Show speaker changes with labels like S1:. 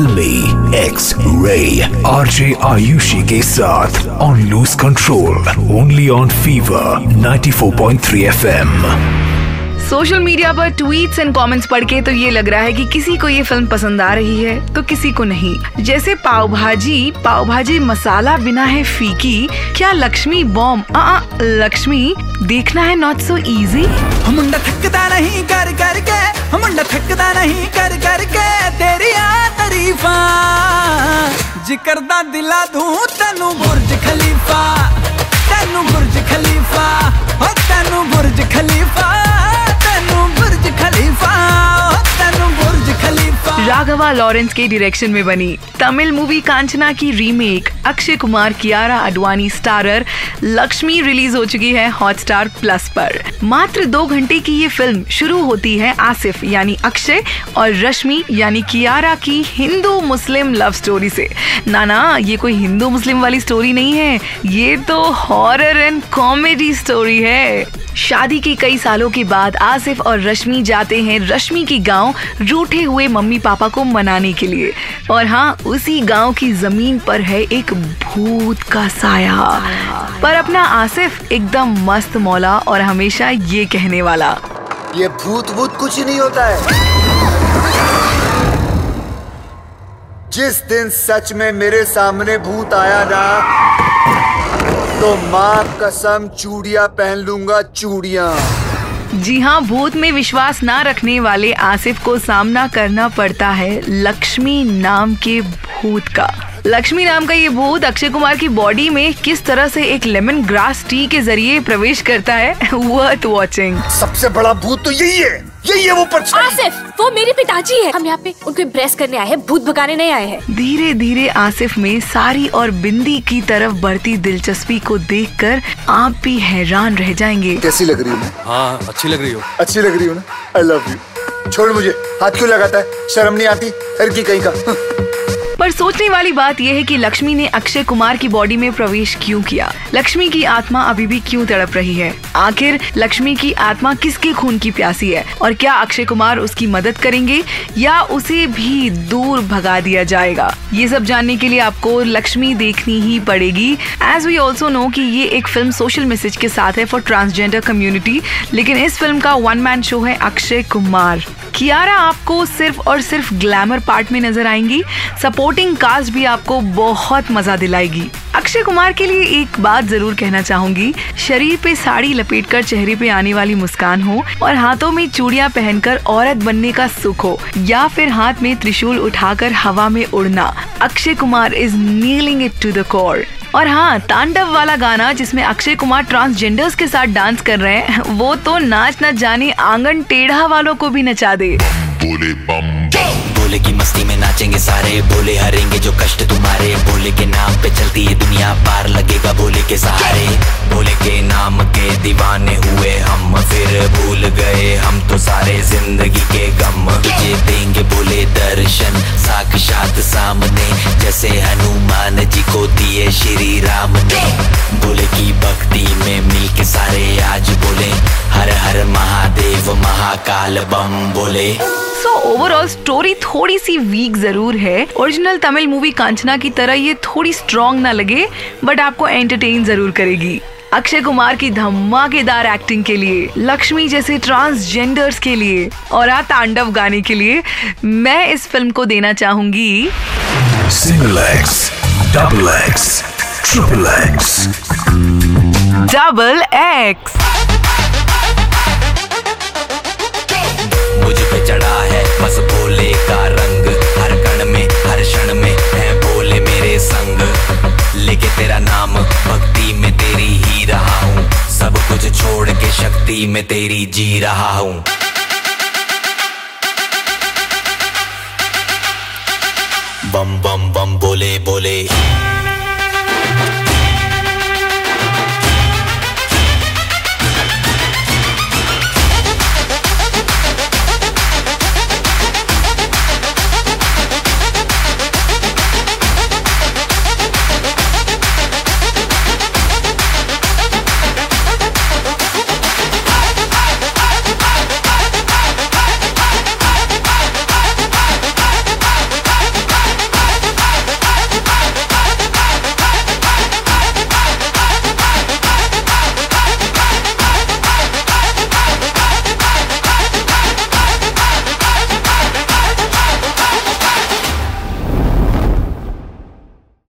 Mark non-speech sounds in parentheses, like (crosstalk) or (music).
S1: फिल्मी X ray RJ Ayushi के साथ on loose control only on fever 94.3 FM
S2: social media पर ट्वीट्स एंड कमेंट्स पढ़ के तो ये लग रहा है कि किसी को ये फ़िल्म पसंद आ रही है तो किसी को नहीं। जैसे पाव भाजी पाव भाजी मसाला बिना है फीकी क्या लक्ष्मी बॉम्ब लक्ष्मी देखना है नॉट सो इजी
S3: मुंडा ਕਰਦਾ ਦਿਲਾ ਦੂੰ ਤੈਨੂੰ ਬੁਰਜ ਖਲੀਫਾ।
S2: राघवा लॉरेंस के डायरेक्शन में बनी। तमिल मूवी कांचना की remake Akshay Kumar, Kiara Advani starrer Laxmi release हो चुकी है हॉटस्टार प्लस पर। मात्र दो घंटे की ये फ़िल्म शुरू होती है आसिफ, यानी अक्षय, और रश्मि, यानी कियारा की हिंदू मुस्लिम लव स्टोरी से। ना ना, ये कोई हिंदू मुस्लिम वाली स्टोरी नहीं है। ये तो हॉरर एंड कॉमेडी स्टोरी है। शादी के कई सालों के बाद आसिफ और रश्मि जाते हैं रश्मि की गाँव, रूठे हुए मम्मी पापा को मनाने के लिए। और हाँ उसी गाँव की ज़मीन पर है एक भूत का साया। पर अपना आसिफ एकदम मस्त मौला और हमेशा ये कहने वाला।
S4: ये भूत भूत कुछ ही नहीं होता है। जिस दिन सच में मेरे सामने भूत आया ना तो माँ कसम चूड़िया पहन लूँगा चूड़िया।
S2: जी हाँ भूत में विश्वास ना रखने वाले आसिफ को सामना करना पड़ता है लक्ष्मी नाम के भूत का। लक्ष्मी नाम का ये भूत अक्षय कुमार की बॉडी में किस तरह से एक लेमन ग्रास टी के ज़रिए प्रवेश करता है (laughs) वर्थ वॉचिंग
S4: सबसे बड़ा भूत तो यही है यही है वो
S5: आसिफ वो मेरे पिताजी है। हम यहाँ पे उनको इम्प्रेस करने आए हैं भूत भगाने नहीं आए हैं।
S2: धीरे धीरे आसिफ में सारी और बिंदी की तरफ़ बढ़ती दिलचस्पी को देखकर आप भी हैरान रह जाएँगे।
S4: कैसी लग रही हूँ?
S6: हाँ अच्छी लग रही हो।
S4: अच्छी लग रही हूँ ना? आई लव यू छोड़ मुझे हाथ क्यों लगाता है? शर्म नहीं आती? फिर की कहीं का?
S2: पर सोचने वाली बात यह है कि लक्ष्मी ने अक्षय कुमार की बॉडी में प्रवेश क्यों किया? लक्ष्मी की आत्मा अभी भी क्यों तड़प रही है? आखिर लक्ष्मी की आत्मा किसके खून की प्यासी है? और क्या अक्षय कुमार उसकी मदद करेंगे या उसे भी दूर भगा दिया जाएगा? ये सब जानने के लिए आपको लक्ष्मी देखनी ही पड़ेगी। एज वी ऑल्सो नो कि ये एक फ़िल्म सोशल मैसेज के साथ है फॉर ट्रांसजेंडर कम्युनिटी लेकिन इस फ़िल्म का वन मैन शो है अक्षय कुमार। कियारा आपको सिर्फ़ और सिर्फ़ ग्लैमर पार्ट में नज़र आएँगी। सपोर्टिंग कास्ट भी आपको बहुत मज़ा दिलाएगी। अक्षय कुमार के लिए एक बात ज़रूर कहना चाहूँगी। शरीर पे साड़ी लपेटकर चेहरे पे आने वाली मुस्कान हो और हाथों में चूड़ियाँ पहनकर औरत बनने का सुख हो, या फिर हाथ में त्रिशूल उठाकर हवा में उड़ना। Akshay Kumar is nailing it to the core और हाँ तांडव वाला गाना जिसमें अक्षय कुमार ट्रांसजेंडर्स के साथ डांस कर रहे हैं, वो तो नाच न जाने आँगन टेढ़ा वालों को भी नचा दे।
S7: बोले की मस्ती में नाचेंगे सारे। बोले हरेंगे जो कष्ट तुम्हारे। बोले के नाम पे चलती है दुनिया पार लगेगा बोले के सहारे। बोले के नाम के दीवाने हुए हम। फिर भूल गए हम तो सारे ज़िंदगी के गम। तुझे देंगे बोले दर्शन, साक्षात सामने। जैसे हनुमान जी को दिए श्री राम ने। बोले की भक्ति में मिल के सारे आज बोले। हर हर महादेव महाकाल बम बोले।
S2: सो ओवरऑल स्टोरी थोड़ी सी वीक ज़रूर है। ओरिजिनल तमिल मूवी कांचना की तरह ये थोड़ी स्ट्रॉन्ग ना लगे बट आपको एंटरटेन ज़रूर करेगी। अक्षय कुमार की धमाकेदार एक्टिंग के लिए लक्ष्मी जैसे ट्रांसजेंडर्स के लिए और आ तांडव गाने के लिए मैं इस फ़िल्म को देना चाहूँगी।
S1: Single X double X triple X
S2: double X
S7: बस भोले का रंग? हर कण में, हर क्षण में है भोले मेरे संग। लेके तेरा नाम, भक्ति में तेरी ही रहा हूँ। सब कुछ छोड़ के शक्ति में तेरी जी रहा हूँ। बम बम बम, बोले बोले